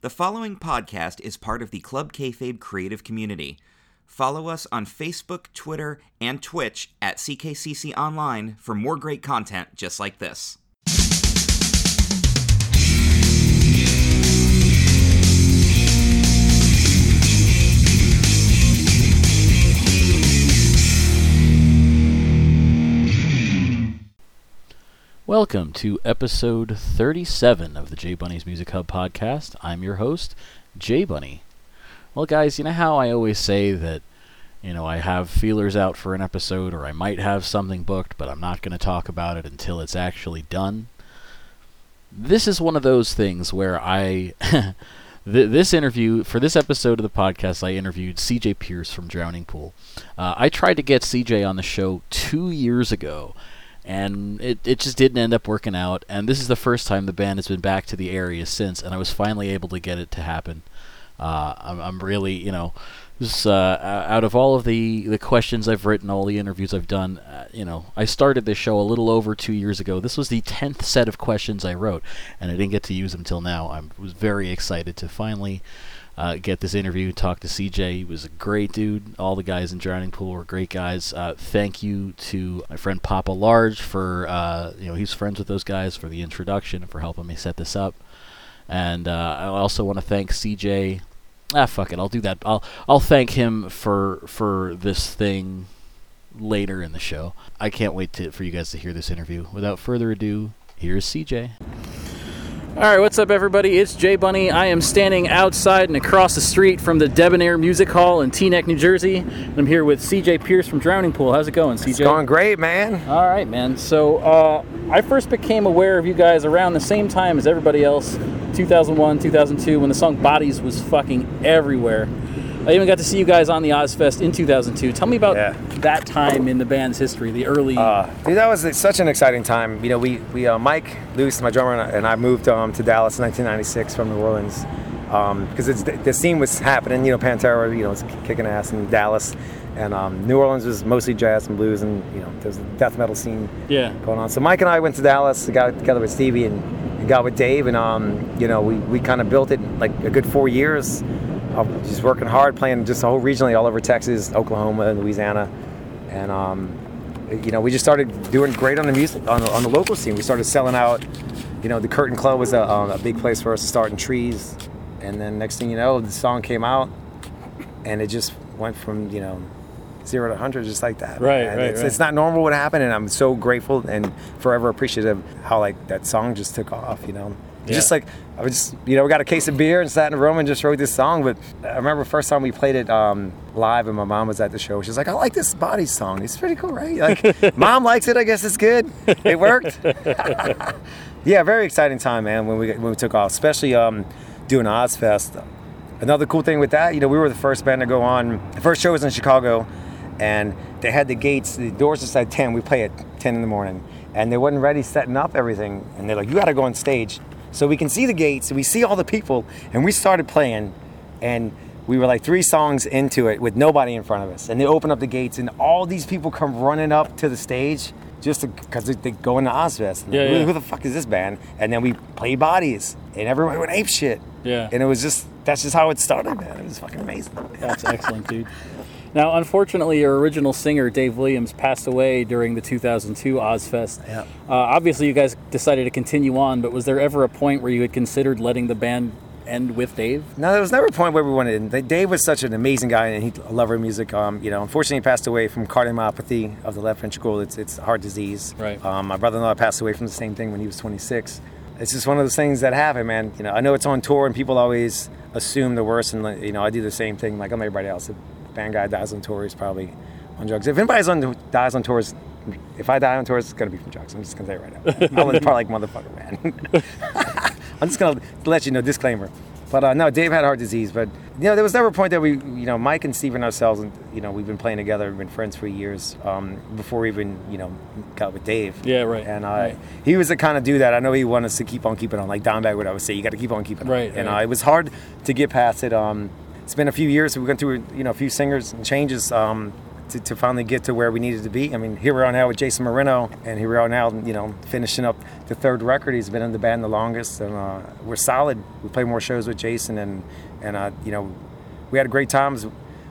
The following podcast is part of the Club Kayfabe creative community. Follow us on Facebook, Twitter, and Twitch at CKCC Online for more great content just like this. Welcome to episode 37 of the J Bunny's Music Hub podcast. I'm your host, J Bunny. Well, guys, you know how I always say that, you know, I have feelers out for an episode or I might have something booked, but I'm not going to talk about it until it's actually done? This is one of those things where I. th- this interview, for this episode of the podcast, I interviewed CJ Pierce from Drowning Pool. Uh, I tried to get CJ on the show two years ago and it, it just didn't end up working out. And this is the first time the band has been back to the area since, and I was finally able to get it to happen. Uh, I'm, I'm really, you know, this, uh, out of all of the, the questions I've written, all the interviews I've done, uh, you know, I started this show a little over two years ago. This was the tenth set of questions I wrote, and I didn't get to use them till now. I was very excited to finally uh, get this interview, talk to CJ. He was a great dude. All the guys in Drowning Pool were great guys. Uh, thank you to my friend Papa Large for, uh, you know, he's friends with those guys for the introduction and for helping me set this up. And uh, I also want to thank CJ. Ah, fuck it, I'll do that. I'll I'll thank him for for this thing later in the show. I can't wait to, for you guys to hear this interview. Without further ado, here's CJ. All right, what's up, everybody? It's Jay Bunny. I am standing outside and across the street from the Debonair Music Hall in Teaneck, New Jersey. I'm here with CJ Pierce from Drowning Pool. How's it going, CJ? It's going great, man. All right, man. So uh, I first became aware of you guys around the same time as everybody else, 2001, 2002, when the song Bodies was fucking everywhere. I even got to see you guys on the Ozzfest in 2002. Tell me about Yeah. that time in the band's history, the early. Uh, dude, that was such an exciting time. You know, we, we uh, Mike Luce, my drummer, and I, and I moved um, to Dallas in 1996 from New Orleans because it's the scene was happening. You know, Pantera, you know, was kicking ass in Dallas, and um, New Orleans was mostly jazz and blues, and you know, there's a death metal scene yeah. going on. So Mike and I went to Dallas, got together with Stevie and, and got with Dave, and um, you know, we, we kind of built it like a good four years just working hard, playing just whole regionally all over Texas, Oklahoma, and Louisiana, and um, you know, we just started doing great on the music on the, on the local scene. We started selling out. You know, the Curtain Club was a, um, a big place for us to start in trees, and then next thing you know, the song came out, and it just went from you know zero to hundred just like that. Right, And right, it's, right. it's not normal what happened, and I'm so grateful and forever appreciative how like that song just took off. You know, It's just like I was just you know we got a case of beer and sat in a room and just wrote this song. But I remember first time we played it um, live, and my mom was at the show. She's like, "I like this body song. It's pretty cool, right? Like, mom likes it. I guess it's good. It worked." yeah, very exciting time, man. When we when we took off, especially um, doing Ozzfest. Another cool thing with that, you know, we were the first band to go on. The first show was in Chicago, and they had the gates. The doors just said ten. We play at ten in the morning, and they wasn't ready setting up everything. And they're like, "You got to go on stage so we can see the gates. We see all the people." And we started playing, and we were like three songs into it with nobody in front of us. And they open up the gates, and all these people come running up to the stage just because they, they go into Ozzfest. Yeah, who, yeah. who the fuck is this band? And then we played bodies, and everyone went ape shit. Yeah. And it was just that's just how it started, man. It was fucking amazing. That's excellent, dude. Now, unfortunately, your original singer, Dave Williams, passed away during the 2002 Ozzfest. Yeah. Uh, obviously, you guys decided to continue on, but was there ever a point where you had considered letting the band end with Dave? No, there was never a point where we wanted. to. Dave was such an amazing guy, and he a lover of music. Um, you know, unfortunately, he passed away from cardiomyopathy of the left ventricle. It's it's a heart disease. Right. Um, my brother-in-law passed away from the same thing when he was 26. It's just one of those things that happen, man. You know, I know it's on tour, and people always assume the worst, and like, you know, I do the same thing. Like I'm everybody else. If a band guy dies on tour, he's probably on drugs. If anybody's on dies on tours, if I die on tours, it's gonna be from drugs. I'm just gonna say it right now. I'm probably like motherfucker, man. I'm just gonna let you know disclaimer. But uh, no, Dave had heart disease. But you know, there was never a point that we, you know, Mike and Steve and ourselves, and you know, we've been playing together, we've been friends for years um, before we even, you know, got with Dave. Yeah, right, And uh, right. he was the kind of dude that I know he wanted us to keep on keeping on. Like Dimebag would always say, you got to keep on keeping on. Right, And right. uh, it was hard to get past it. Um, it's been a few years. We've gone through, you know, a few singers and changes. Um, to, to finally get to where we needed to be. I mean, here we are now with Jasen Moreno, and here we are now, you know, finishing up the third record. He's been in the band the longest, and uh, we're solid. We play more shows with Jason, and and uh, you know, we had great times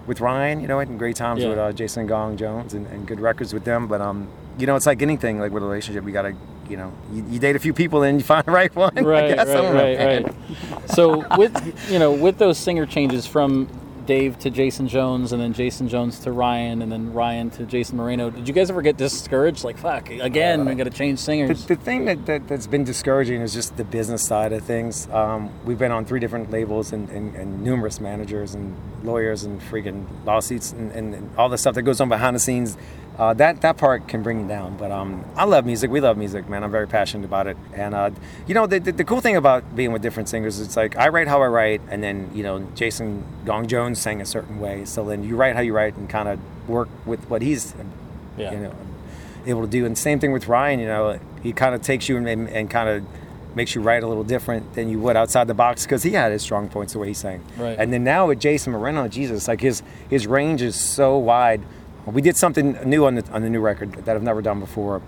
with Ryan, you know, and great times Yeah. with uh, Jason Gong Jones, and, and good records with them. But um, you know, it's like anything, like with a relationship, you gotta, you know, you, you date a few people, and you find the right one. Right. I don't know, right, right, right. So with you know with those singer changes from Dave to Jason Jones, and then Jason Jones to Ryan, and then Ryan to Jasen Moreno, did you guys ever get discouraged? Like, fuck, again, we got to change The, singers. the thing that, that, that's been discouraging is just the business side of things. Um, we've been on three different labels and, and, and numerous managers and lawyers and freaking lawsuits and, and all the stuff that goes on behind the scenes. Uh, that that part can bring you down. But um, I love music. We love music, man. I'm very passionate about it. And uh, you know, the, the, the cool thing about being with different singers, is it's like I write how I write, and then you know, Jason Gong Jones sang a certain way. So then you write how you write and kind of work with what he's Yeah. you know able to do. And same thing with Ryan. You know, he kind of takes you and, and, and kind of makes you write a little different than you would outside the box because he had his strong points the way he sang. Right. And then now with Jasen Moreno, Jesus, like his his range is so wide. We did something new on the on the new record that I've never done before,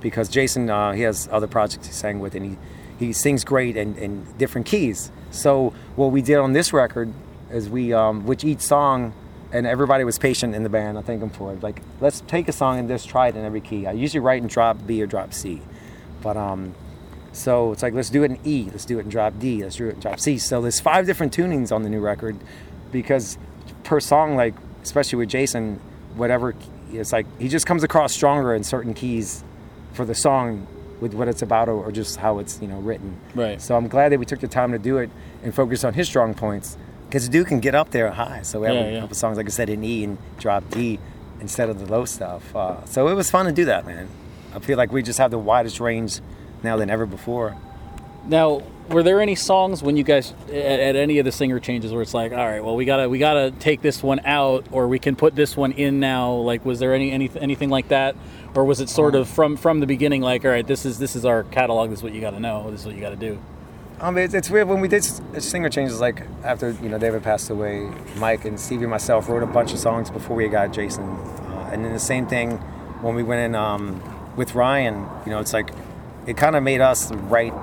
because Jason uh, he has other projects he sang with, and he he sings great in, in different keys. So what we did on this record is we um, which each song and everybody was patient in the band. I thank them for it. Like, let's take a song and just try it in every key. I usually write in drop B or drop C, but um, so it's like let's do it in E, let's do it in drop D, let's do it in drop C. So there's five different tunings on the new record, because per song, like especially with Jason, whatever it's like, he just comes across stronger in certain keys for the song with what it's about or, just how it's you know written. Right. So I'm glad that we took the time to do it and focus on his strong points because the dude can get up there high. So we have Yeah, a yeah. couple songs, like I said, in E and drop D instead of the low stuff. Uh, so it was fun to do that, man. I feel like we just have the widest range now than ever before. Now, were there any songs when you guys at, at any of the singer changes where it's like, all right, well, we gotta we gotta take this one out, or we can put this one in now? Like, was there any, any anything like that, or was it sort of from from the beginning, like, all right, this is this is our catalog, this is what you got to know, this is what you got to do? Um, it's, it's weird when we did singer changes. Like after you know David passed away, Mike and Stevie and myself wrote a bunch of songs before we got Jason, uh, and then the same thing when we went in um, with Ryan. You know, it's like it kind of made us write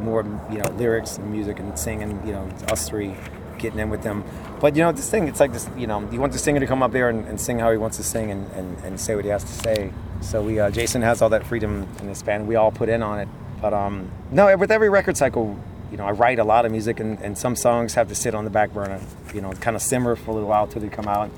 more you know lyrics and music and singing. you know us three getting in with them. But you know this thing, it's like this. You know, you want the singer to come up there and, and sing how he wants to sing and, and, and say what he has to say. So we uh, Jason has all that freedom in this band. We all put in on it. But um, no, with every record cycle, you know, I write a lot of music, and, and some songs have to sit on the back burner, you know, kind of simmer for a little while till they come out.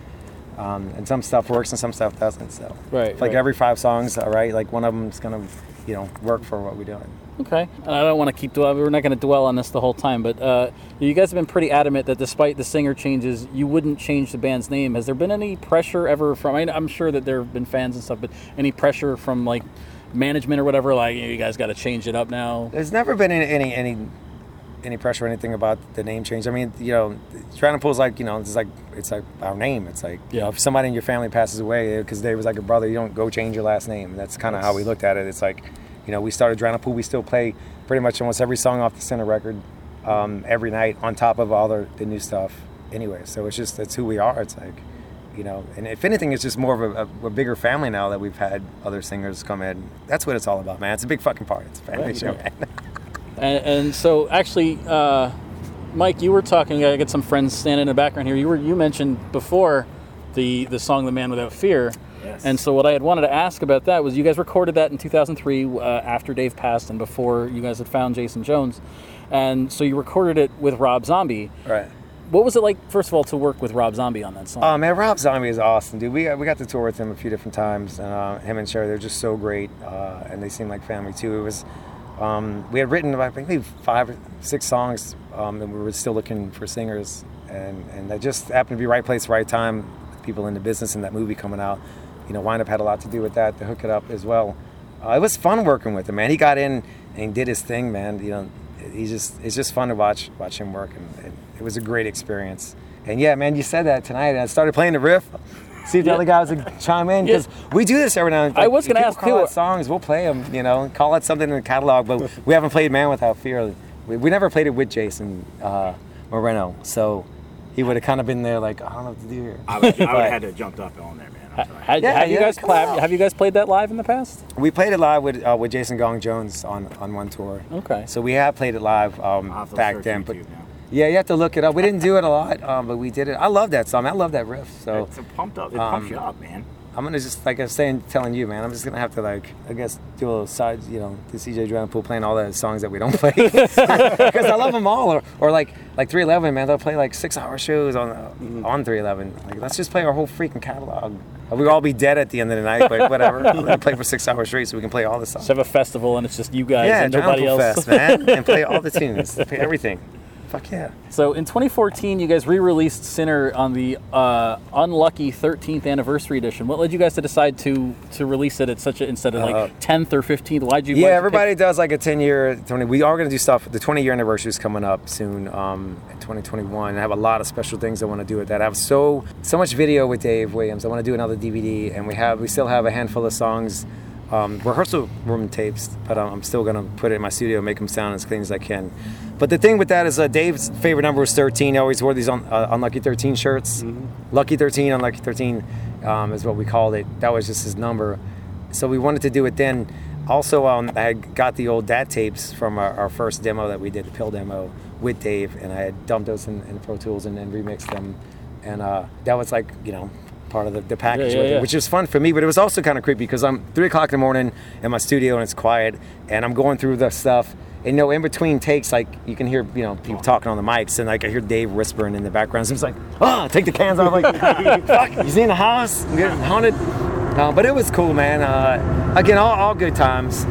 Um, and some stuff works and some stuff doesn't. So, Right, like right. every five songs, all right, like one of them's gonna, you know, work for what we're doing. Okay, and I don't want to keep dwell. We're not going to dwell on this the whole time, but uh, you guys have been pretty adamant that despite the singer changes, you wouldn't change the band's name. Has there been any pressure ever from? I I'm sure that there have been fans and stuff, but any pressure from like management or whatever? Like, you guys got to change it up now. There's never been any any any, any pressure or anything about the name change. I mean, you know, Pool's like, you know, it's like it's like our name. It's like, you Yeah. know, if somebody in your family passes away because they was like a brother, you don't go change your last name. That's kind of how we looked at it. It's like, you know, we started Pool. We still play pretty much almost every song off the Sinner record um, every night on top of all the, the new stuff. Anyway, so it's just that's who we are. It's like, you know, and if anything, it's just more of a, a, a bigger family now that we've had other singers come in. That's what it's all about, man. It's a big fucking party. It's a family Right, show, right. man. And, and so, actually, uh, Mike, you were talking. I got some friends standing in the background here. You were you mentioned before the the song "The Man Without Fear," Yes. and so what I had wanted to ask about that was you guys recorded that in 2003 uh, after Dave passed and before you guys had found Jason Jones, and so you recorded it with Rob Zombie. Right. What was it like, first of all, to work with Rob Zombie on that song? Oh man, Rob Zombie is awesome, dude. We we got to tour with him a few different times, and uh, him and Sheri, they're just so great, uh, and they seem like family too. It was, um, we had written I think maybe five or six songs, um, and we were still looking for singers, and and that just happened to be right place, right time. People in the business and that movie coming out, you know, Wind Up had a lot to do with that to hook it up as well. Uh, it was fun working with him, man. He got in and did his thing, man. You know, he just it's just fun to watch watch him work, and, and it was a great experience. And yeah, man, you said that tonight, and I started playing the riff. See if the Yeah. other guys would chime in because we do this every now and then. I was gonna ask, call too. out songs, we'll play them. You know, call it something in the catalog, but we haven't played "Man Without Fear." We, we never played it with Jason uh, Moreno, so he would have kind of been there like, I don't know what to do here. I would, I would have had to have jumped up on there, man. I'm sorry. Yeah, have you guys come pla- have you guys played that live in the past? We played it live with uh, with Jason Gong Jones on on one tour. Okay. So we have played it live um, I'll have to back search then, but YouTube now. yeah, you have to look it up. We didn't do it a lot, um, but we did it. I love that song. I love that riff. So It's a pumped up. It Um, pumps you up, man. I'm gonna just like I was saying, telling you, man. I'm just gonna have to like, I guess, do a little side, you know, the CJ Drown Pool playing all the songs that we don't play because I love them all. Or, or like like 311, man. They'll play like six hour shows on Mm-hmm. on 311. Like let's just play our whole freaking catalog. We'll all be dead at the end of the night, but whatever. I'm gonna play for six hours straight so we can play all the songs. Just have a festival and it's just you guys yeah, and Drown nobody Pool else. Fest, man, and play all the tunes, play everything. Fuck yeah. So in 2014, you guys re-released Sinner on the uh, unlucky 13th anniversary edition. What led you guys to decide to to release it at such a instead of like Uh, 10th or 15th? Why'd you? why'd Yeah, you everybody pick- does like a 10 year, 20. We are going to do stuff. The 20 year anniversary is coming up soon um, in 2021. I have a lot of special things I want to do with that. I have so so much video with Dave Williams. I want to do another DVD, and we have we still have a handful of songs, um, rehearsal room tapes, but um, I'm still going to put it in my studio, and make them sound as clean as I can. But the thing with that is uh, Dave's favorite number was 13. He always wore these un- uh, Unlucky 13 shirts. Lucky 13, Unlucky 13 um, is what we called it. That was just his number. So we wanted to do it then. Also, um, I had got the old DAT tapes from our, our first demo that we did, the Pill demo, with Dave, and I had dumped those in, in Pro Tools and then remixed them. And uh, that was like, you know, part of the, the package, Yeah, yeah, with it, which was fun for me, but it was also kind of creepy because I'm three o'clock in the morning in my studio and it's quiet, and I'm going through the stuff. And you know, in between takes, like you can hear, you know, people talking on the mics, and like I hear Dave whispering in the background. So it's like, ah, take the cans off. Like, fuck, he's in the house, I'm getting haunted. Uh, but it was cool, man. Uh, again, all, all good times,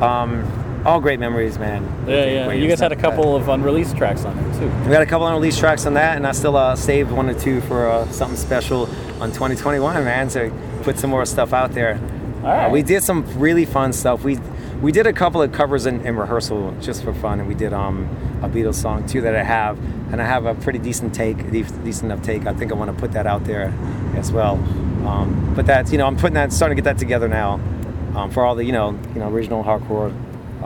um, all great memories, man. Yeah, yeah. You guys had a couple of unreleased tracks on there too. We got a couple unreleased tracks on that, and I still uh, saved one or two for uh, something special on 2021, man. So put some more stuff out there. All right. Uh, we did some really fun stuff. We we did a couple of covers in, in rehearsal just for fun, and we did um, a Beatles song too that I have, and I have a pretty decent take, decent enough take. I think I want to put that out there as well. Um, but that's you know I'm putting that, starting to get that together now um, for all the you know you know original hardcore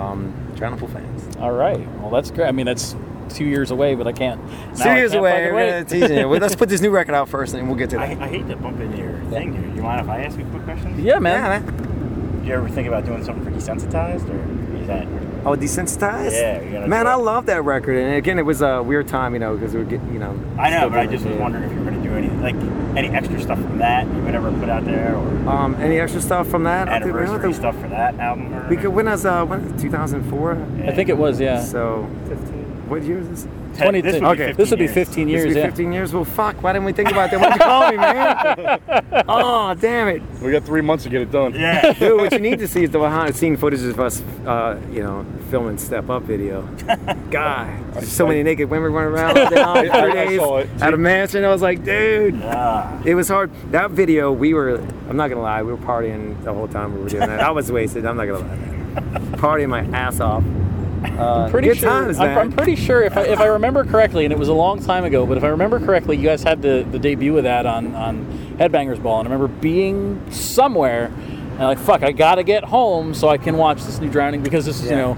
um, Drowned Pool fans. All right. Well, that's great. I mean, that's two years away, but I can't. Two I years can't away, we're gonna tease you. Let's put this new record out first, and we'll get to I, that. I hate to bump into your thing here. Do you mind if I ask you a quick question? Yeah, man. Yeah, man. Do you ever think about doing something for desensitized, or is that? Oh, desensitized. Yeah, Man, I love that record, and again, it was a weird time, you know, because we were getting, you know. I know, but I just it, was yeah. wondering if you were going to do anything like any extra stuff from that you would ever put out there, or Um, any extra stuff from that? I think we- I anniversary think stuff for that album. Or We could. When was uh, when 2004? I think it was. Yeah. So, 15. what year is this? 20 This would be Okay. 15 This would be years. 15 This years. will be Yeah. 15 years. Well, fuck. Why didn't we think about that? Why'd you call me, man? oh, damn it. We got three months to get it done. Yeah. Dude, what you need to see is the behind the scene footage of us, uh, you know, filming Step Up video. God, there's so many naked women running around all day long, I- three I days saw it. at a mansion. I was like, dude, Ah. it was hard. That video, we were, I'm not gonna lie, we were partying the whole time we were doing that. I was wasted, I'm not gonna lie. Partying my ass off. Uh, Pretty good sure. times, I'm. I'm pretty sure if I, if I remember correctly, and it was a long time ago, but if I remember correctly, you guys had the, the debut of that on on Headbangers Ball, and I remember being somewhere, and like fuck, I gotta get home so I can watch this new Drowning because this is you know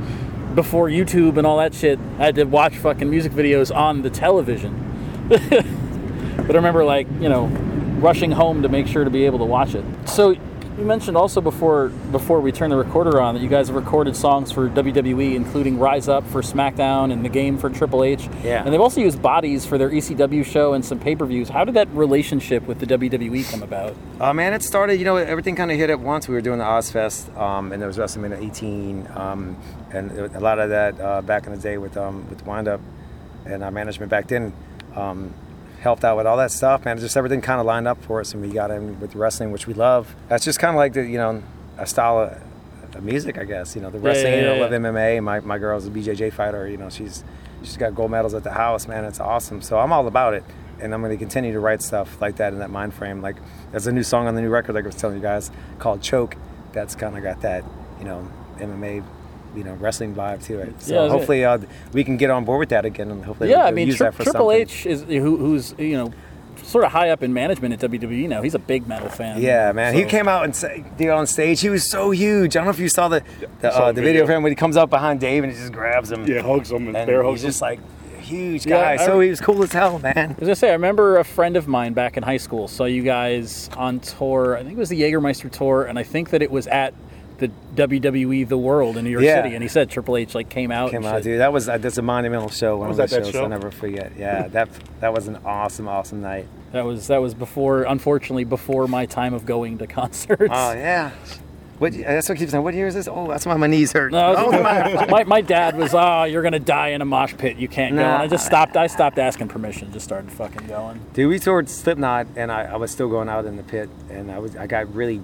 before YouTube and all that shit. I had to watch fucking music videos on the television. but I remember like you know rushing home to make sure to be able to watch it. So you mentioned also before before we turned the recorder on that you guys have recorded songs for WWE, including "Rise Up" for SmackDown and "The Game" for Triple H. Yeah. And they've also used bodies for their ECW show and some pay-per-views. How did that relationship with the WWE come about? Uh, man, it started, you know, everything kind of hit at once. We were doing the Ozzfest, um, and there was WrestleMania 18, um, and a lot of that uh, back in the day with um, with Wind Up and our management back then um, helped out with all that stuff, man. Just everything kind of lined up for us, and we got in with wrestling, which we love. That's just kind of like the, you know, a style of, of music, I guess. You know, the wrestling. yeah, know, yeah, love. MMA. My my girl's a BJJ fighter. You know, she's she's got gold medals at the house, man. It's awesome. So I'm all about it. And I'm going to continue to write stuff like that in that mind frame. Like, there's a new song on the new record, like I was telling you guys, called Choke. That's kind of got that, you know, MMA, you know, wrestling vibe to it. So Yeah, I was gonna- hopefully uh, we can get on board with that again, and hopefully yeah, we'll I mean use Tri- that for Triple something. H is who, who's you know sort of high up in management at WWE now. He's a big metal fan. Yeah, man. He came out and say, dude, on stage. He was so huge. I don't know if you saw the the, saw uh, the the video video. of him when he comes up behind Dave and he just grabs him. Yeah, hugs him and and bear he's hugs him. just like huge Yeah, guy. I- so he was cool as hell, man. I was gonna say, I remember a friend of mine back in high school saw you guys on tour. I think it was the Jägermeister tour, and I think that it was at the WWE The World in New York Yeah. City. And he said Triple H like came out. Came and out, shit. dude. That was uh, that's a monumental show. One Was of that those that shows show? I'll never forget. Yeah, that that was an awesome, awesome night. That was that was before, unfortunately, before my time of going to concerts. Oh yeah. What? That's what keeps saying. What year is this? Oh, that's why my knees hurt. No, it oh, my. my, my dad was, oh, you're gonna die in a mosh pit. You can't go. And I just stopped. I stopped asking permission. Just started fucking going. Dude, we toured Slipknot, and I, I was still going out in the pit, and I was I got really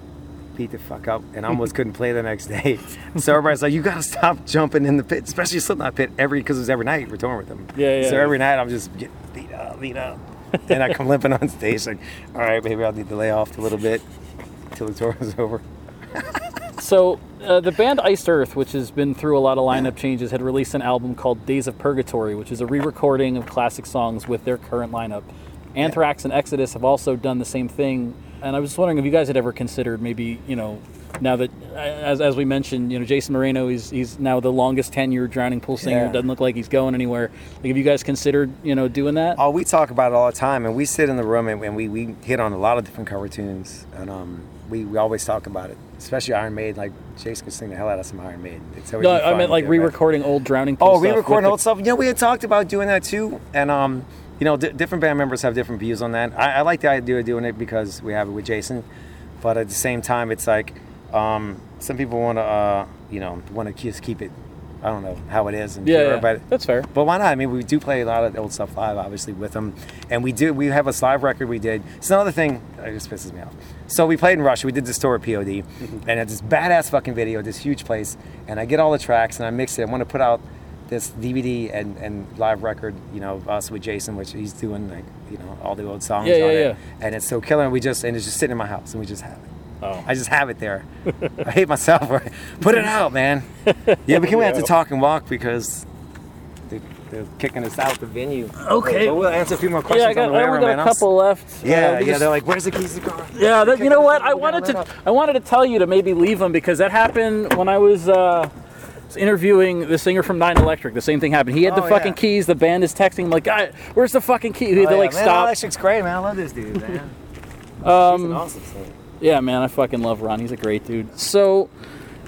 beat the fuck up, and almost couldn't play the next day. So everybody's like, "You gotta stop jumping in the pit, especially Slipknot pit every because it was every night we're touring with them. Yeah, yeah. So every night I'm just getting beat up, beat up, and I come limping on stage like, "All right, maybe I'll need to lay off a little bit until the tour is over." So uh, the band Iced Earth, which has been through a lot of lineup changes, had released an album called Days of Purgatory, which is a re-recording of classic songs with their current lineup. Anthrax and Exodus have also done the same thing, and I was just wondering if you guys had ever considered maybe, you know, now that as, as we mentioned, you know, Jasen Moreno, he's he's now the longest tenured Drowning Pool singer. Yeah. Doesn't look like he's going anywhere. Like, have you guys considered, you know, doing that? Oh, we talk about it all the time, and we sit in the room and, and we, we hit on a lot of different cover tunes, and um, we, we always talk about it, especially Iron Maiden. Like Jason could sing the hell out of some Iron Maiden. It's always No, I meant like re-recording old Drowning Pool. Oh, re-recording the- old stuff. You know, we had talked about doing that too, and um, you know, di different band members have different views on that. I, I like the idea of doing it because we have it with Jason, but at the same time, it's like um, some people want to, uh, you know, want to just keep it. I don't know how it is, and Yeah, pure, yeah, but that's fair. but why not? I mean, we do play a lot of old stuff live, obviously, with them. And we do, we have a live record we did. It's another thing that just pisses me off. So we played in Russia. We did this tour at POD. Mm-hmm. And it's this badass fucking video, this huge place. And I get all the tracks and I mix it. I want to put out this DVD and, and live record, you know, of us with Jason, which he's doing, like, you know, all the old songs Yeah, on yeah, it. yeah. And it's so killer. And we just, and it's just sitting in my house and we just have it. Oh. I just have it there. I hate myself. For put it out, man. Yeah, but can we have to talk and walk because they, they're kicking us out the venue. Okay. But we'll answer a few more Yeah, questions I, got, on the way I only got man. a I'm couple left. Yeah, Uh, yeah. just- They're like, "Where's the keys to the car?" Yeah, that, you know what? I wanted to. I wanted to tell you to maybe leave them because that happened when I was uh, was interviewing the singer from Nine Electric. The same thing happened. He had the Oh, fucking yeah. keys. The band is texting him like, "Guy, where's the fucking key?" They Oh, yeah, like man, stop. Electric's great, man. I love this dude, man. Um, He's an awesome singer. Yeah, man, I fucking love Ron. He's a great dude. So,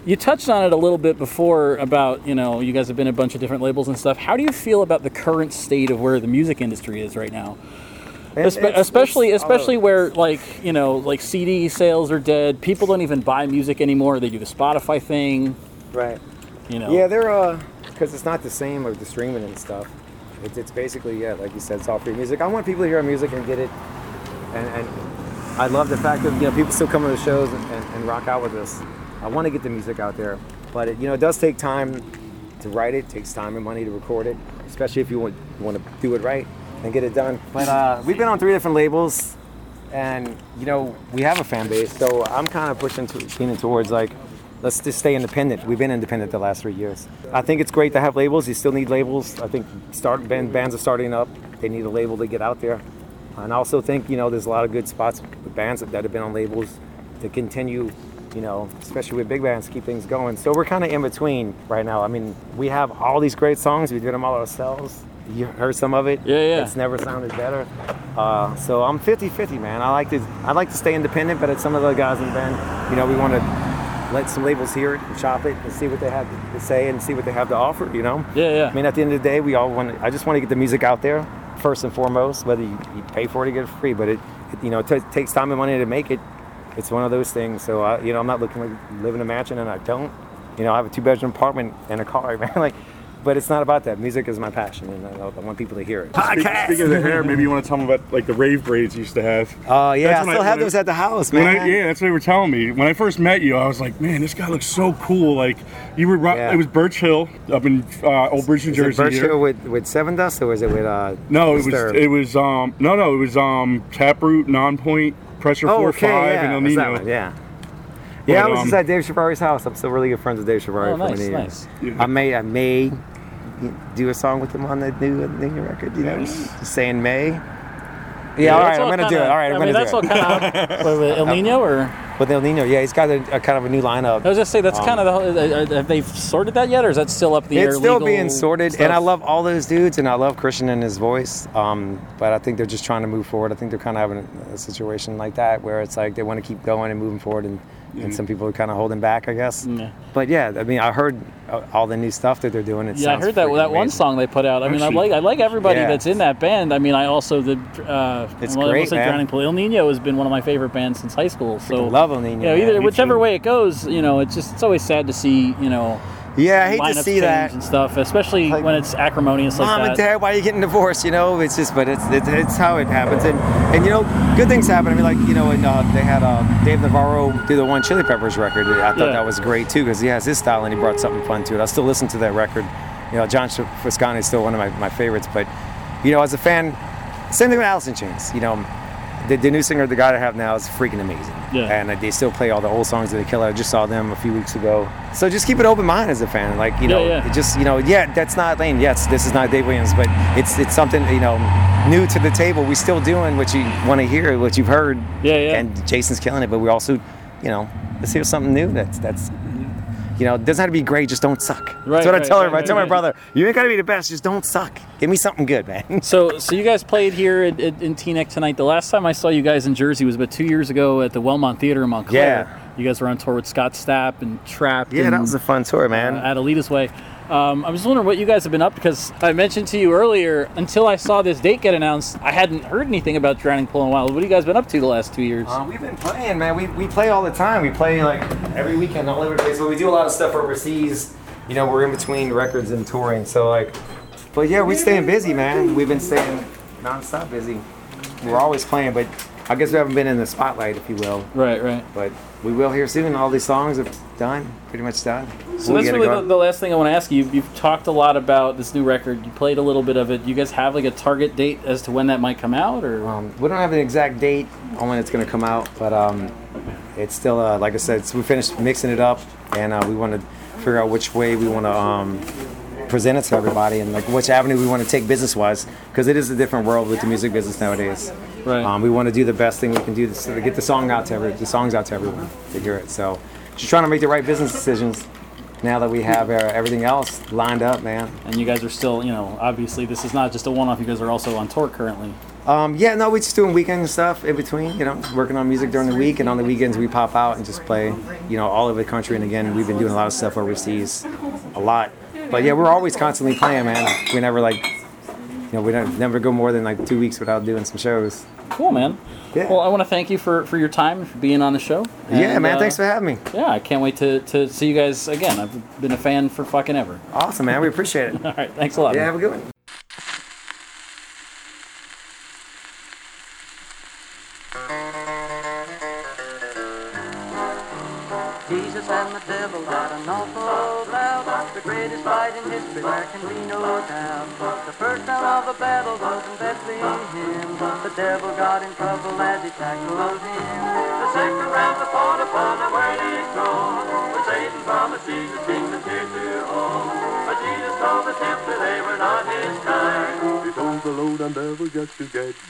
you touched on it a little bit before about, you know, you guys have been a bunch of different labels and stuff. How do you feel about the current state of where the music industry is right now? It's- especially it's especially where like, you know, like CD sales are dead. People don't even buy music anymore. They do the Spotify thing, right. You know. Yeah, they're uh, because it's not the same with the streaming and stuff. It's, it's basically yeah, like you said, it's all free music. I want people to hear our music and get it, and, and I love the fact that you know people still come to the shows and, and, and rock out with us. I want to get the music out there, but it, you know it does take time to write it. Takes time and money to record it, especially if you want want to do it right and get it done. But uh, we've been on three different labels, and you know we have a fan base. So I'm kind of pushing to, leaning towards like let's just stay independent. We've been independent the last three years. I think it's great to have labels. You still need labels. I think start band, bands are starting up. They need a label to get out there. And I also think you know there's a lot of good spots with bands that, that have been on labels to continue. You know, especially with big bands, keep things going. So we're kind of in between right now. I mean, we have all these great songs. We did them all ourselves. You heard some of it. Yeah, yeah. It's never sounded better. Uh, so I'm 50-50, man. I like to I like to stay independent, but at some of the guys in the band, you know, we want to let some labels hear it and shop it and see what they have to say and see what they have to offer. You know. Yeah, yeah. I mean, at the end of the day, we all want. To, I just want to get the music out there first and foremost. Whether you, you pay for it or get it free, but it, it you know, it t- takes time and money to make it. It's one of those things. So I, you know, I'm not looking to live in a mansion, and I don't. You know, I have a two-bedroom apartment and a car, man. Like, but it's not about that. Music is my passion, and I, I want people to hear it. Speak- Speaking of the hair, maybe you want to tell them about like the rave braids you used to have. Oh yeah, That's I still I- have when I- those at the house, man. I, yeah, that's what they were telling me. When I first met you, I was like, man, this guy looks so cool. Like, you were, Yeah. it was Birch Hill up in uh, Old Bridge, New Is Jersey. Birch here. Hill with, with Sevendust or was it with uh? No, it was it was um no no it was um Taproot, Nonpoint, Pressure Oh, Four okay, Five, yeah, and it was El that Nino. one, yeah. Yeah, I was um, just at Dave Chavarri's house. I'm still really good friends with Dave Chavarri Oh, from nice, the nice. I may, I may do a song with him on the new, new record. You know, just saying May. Yeah, all right, that's I'm gonna do kinda- it. All right, I I'm mean, gonna that's do all it. kind of Ill Niño or With Ill Niño, yeah, he's got a, a kind of a new lineup. I was just say that's Um, kind of the. whole- uh, uh, Have they sorted that yet, or is that still up the air? It's still legal being sorted, stuff? and I love all those dudes, and I love Christian and his voice. Um, but I think they're just trying to move forward. I think they're kind of having a, a situation like that where it's like they want to keep going and moving forward, and, and some people are kind of holding back, I guess. Yeah. But yeah, I mean, I heard all the new stuff that they're doing. It Yeah, I heard that that one song they put out. I mean, I like I like everybody Yeah. that's in that band. I mean, I also the uh, It's well, great, man. Drowning Pool. Ill Niño has been one of my favorite bands since high school. So love Ill Niño, You know, either whichever way it goes, you know, it's just it's always sad to see you know. Yeah, I hate to see that. and stuff, especially Like, when it's acrimonious like Mom that. and Dad, why are you getting divorced? You know, it's just, but it's it's, it's how it happens, and and you know, good things happen. I mean, like you know, and uh, they had uh, Dave Navarro do the one Chili Peppers record. I thought Yeah. that was great too because he has his style and he brought something fun to it. I still listen to that record. You know, John Frusciante is still one of my, my favorites, but you know, as a fan, same thing with Alice in Chains. You know, the, the new singer, the guy I have now, is freaking amazing. Yeah. And uh, they still play all the old songs that they kill. I just saw them a few weeks ago. So just keep an open mind as a fan. Like, you know, Yeah, yeah. just, you know, yeah, that's not Lane. Yes, this is not Dave Williams, but it's it's something, you know, new to the table. We're still doing what you want to hear, what you've heard. Yeah, yeah. And Jason's killing it, but we also, you know, let's hear something new that's, that's, you know, it doesn't have to be great, just don't suck. Right, that's what I right, tell right, her. I right, tell my brother, you ain't got to be the best, just don't suck. Give me something good, man. So, so you guys played here at, at, in Teaneck tonight. The last time I saw you guys in Jersey was about two years ago at the Wellmont Theater in Montclair. Yeah. You guys were on tour with Scott Stapp and Trapt. Yeah, and, that was a fun tour, man. uh, at Alita's Way. Um, I was wondering what you guys have been up because I mentioned to you earlier. Until I saw this date get announced, I hadn't heard anything about Drowning Pool in a while. What have you guys been up to the last two years? Uh, we've been playing, man. We, we play all the time. We play like every weekend all over the place. But we do a lot of stuff overseas. You know, we're in between records and touring. So like, but yeah, we're staying busy, man. We've been staying nonstop busy. We're always playing, but I guess we haven't been in the spotlight, if you will. right, right. But we will here soon. All these songs are done, pretty much done. So We that's really the, the last thing I want to ask you. You've talked a lot about this new record. You played a little bit of it. You guys have like a target date as to when that might come out, or Um, we don't have an exact date on when it's going to come out, but um, it's still, uh, like I said, we finished mixing it up, and uh, we want to figure out which way we want to um, present it to everybody, and like which avenue we want to take business-wise, because it is a different world with the music business nowadays. Right. Um, we want to do the best thing we can do to, to get the song out to every, the songs out to everyone to hear it. So, just trying to make the right business decisions. Now that we have uh, everything else lined up, man. and you guys are still, you know, obviously this is not just a one-off. You guys are also on tour currently. Um, yeah, no, we're just doing weekend stuff in between, you know, working on music during the week, and on the weekends we pop out and just play, you know, all over the country. And again, we've been doing a lot of stuff overseas, a lot. But yeah, we're always constantly playing, man. We never like, you know, we don't never go more than like two weeks without doing some shows. Cool, man. Yeah. Well, I want to thank you for, for your time for being on the show. yeah, man, uh, thanks for having me. Yeah, I can't wait to, to see you guys again. I've been a fan for fucking ever. Awesome, man. We appreciate it. All right, thanks a lot. Yeah, man. have a good one. Devil just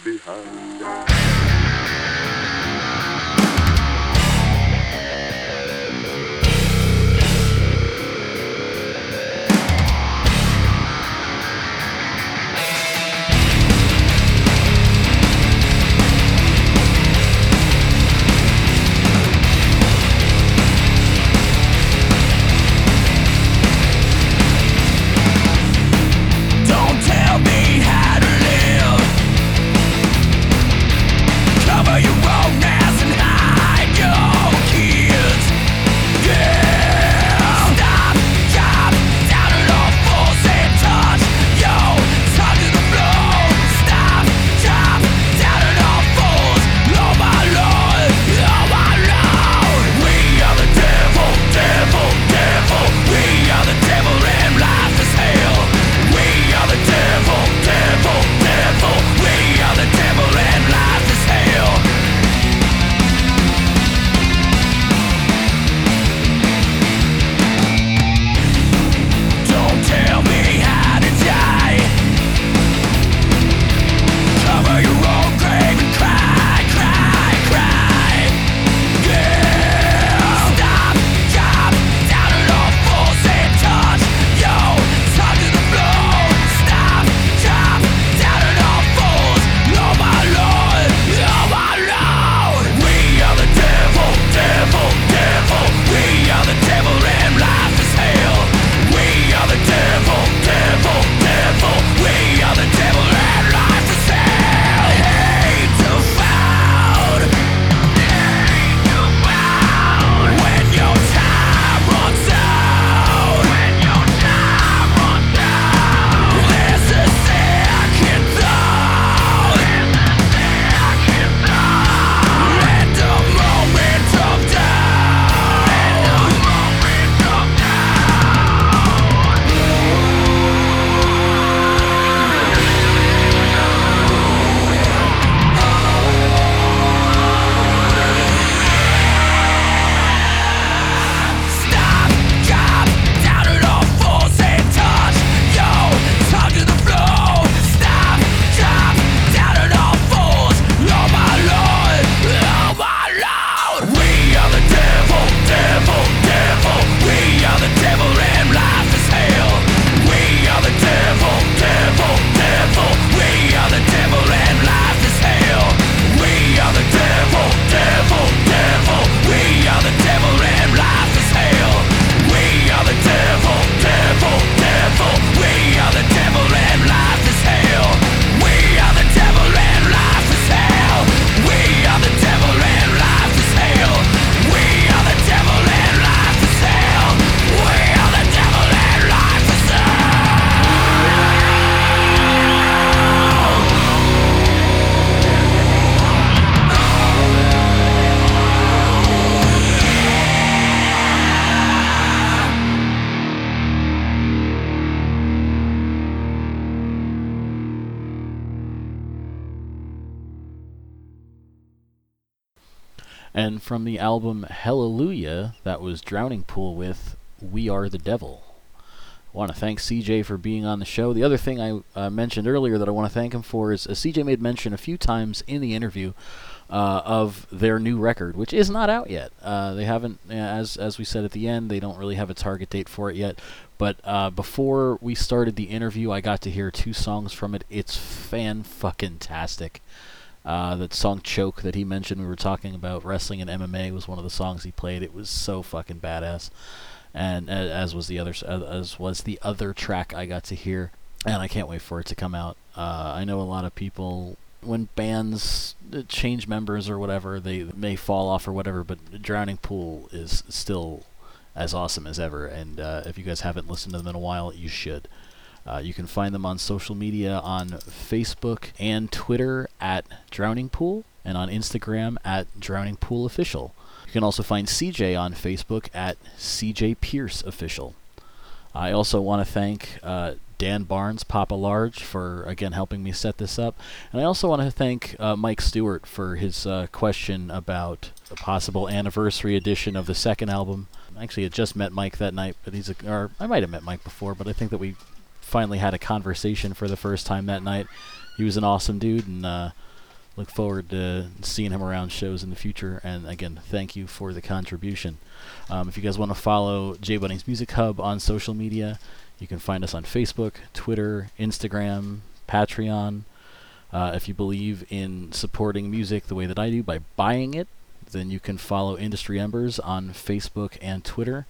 And from the album Hallelujah, that was Drowning Pool with We Are the Devil. I want to thank CJ for being on the show. The other thing I uh, mentioned earlier that I want to thank him for is uh, CJ made mention a few times in the interview uh, of their new record, which is not out yet. Uh, they haven't, uh, as as we said at the end, they don't really have a target date for it yet. But uh, before we started the interview, I got to hear two songs from it. It's fan fucking tastic. Uh, that song "Choke" that he mentioned, we were talking about wrestling and MMA, was one of the songs he played. It was so fucking badass, and uh, as was the other as was the other track I got to hear, and I can't wait for it to come out. Uh, I know a lot of people when bands uh, change members or whatever, they may fall off or whatever, but Drowning Pool is still as awesome as ever. And uh, if you guys haven't listened to them in a while, you should. Uh, you can find them on social media on Facebook and Twitter at Drowning Pool, and on Instagram at Drowning Pool Official. You can also find CJ on Facebook at CJ Pierce Official. I also want to thank uh, Dan Barnes, Papa Large, for again helping me set this up, and I also want to thank uh, Mike Stewart for his uh, question about a possible anniversary edition of the second album. Actually, I just met Mike that night, but he's a, or I might have met Mike before, but I think that we finally had a conversation for the first time that night. He was an awesome dude, and uh, look forward to seeing him around shows in the future. And again, thank you for the contribution. Um, if you guys want to follow J Bunny's Music Hub on social media, you can find us on Facebook, Twitter, Instagram, Patreon. Uh, if you believe in supporting music the way that I do by buying it, then you can follow Industry Embers on Facebook and Twitter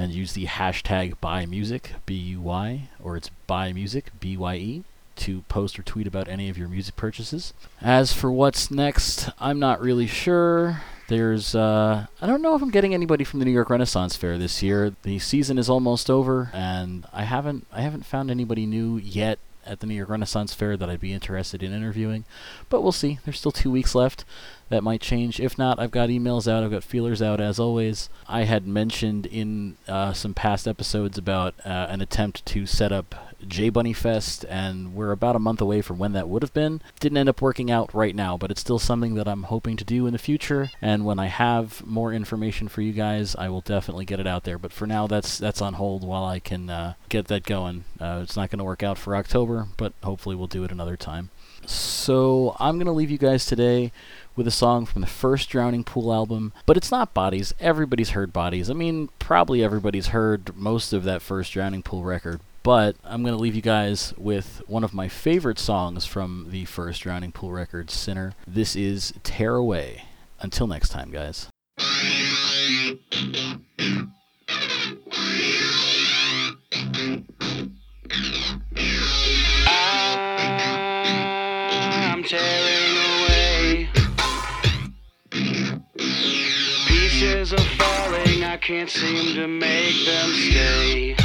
and use the hashtag BuyMusic, B U Y, or it's BuyMusic, B Y E, to post or tweet about any of your music purchases. As for what's next, I'm not really sure. There's, uh, I don't know if I'm getting anybody from the New York Renaissance Fair this year. The season is almost over, and I haven't, I haven't found anybody new yet at the New York Renaissance Fair that I'd be interested in interviewing. But we'll see. There's still two weeks left. That might change. If not, I've got emails out. I've got feelers out as always. I had mentioned in uh, some past episodes about uh, an attempt to set up J Bunny Fest, and we're about a month away from when that would have been. Didn't end up working out right now, but it's still something that I'm hoping to do in the future. And when I have more information for you guys, I will definitely get it out there. But for now, that's that's on hold while I can uh, get that going. Uh, it's not going to work out for October, but hopefully we'll do it another time. So I'm going to leave you guys today with a song from the first Drowning Pool album, but it's not Bodies. Everybody's heard Bodies. I mean, probably everybody's heard most of that first Drowning Pool record, but I'm going to leave you guys with one of my favorite songs from the first Drowning Pool record, Sinner. This is Tear Away. Until next time, guys. Can't seem to make them stay.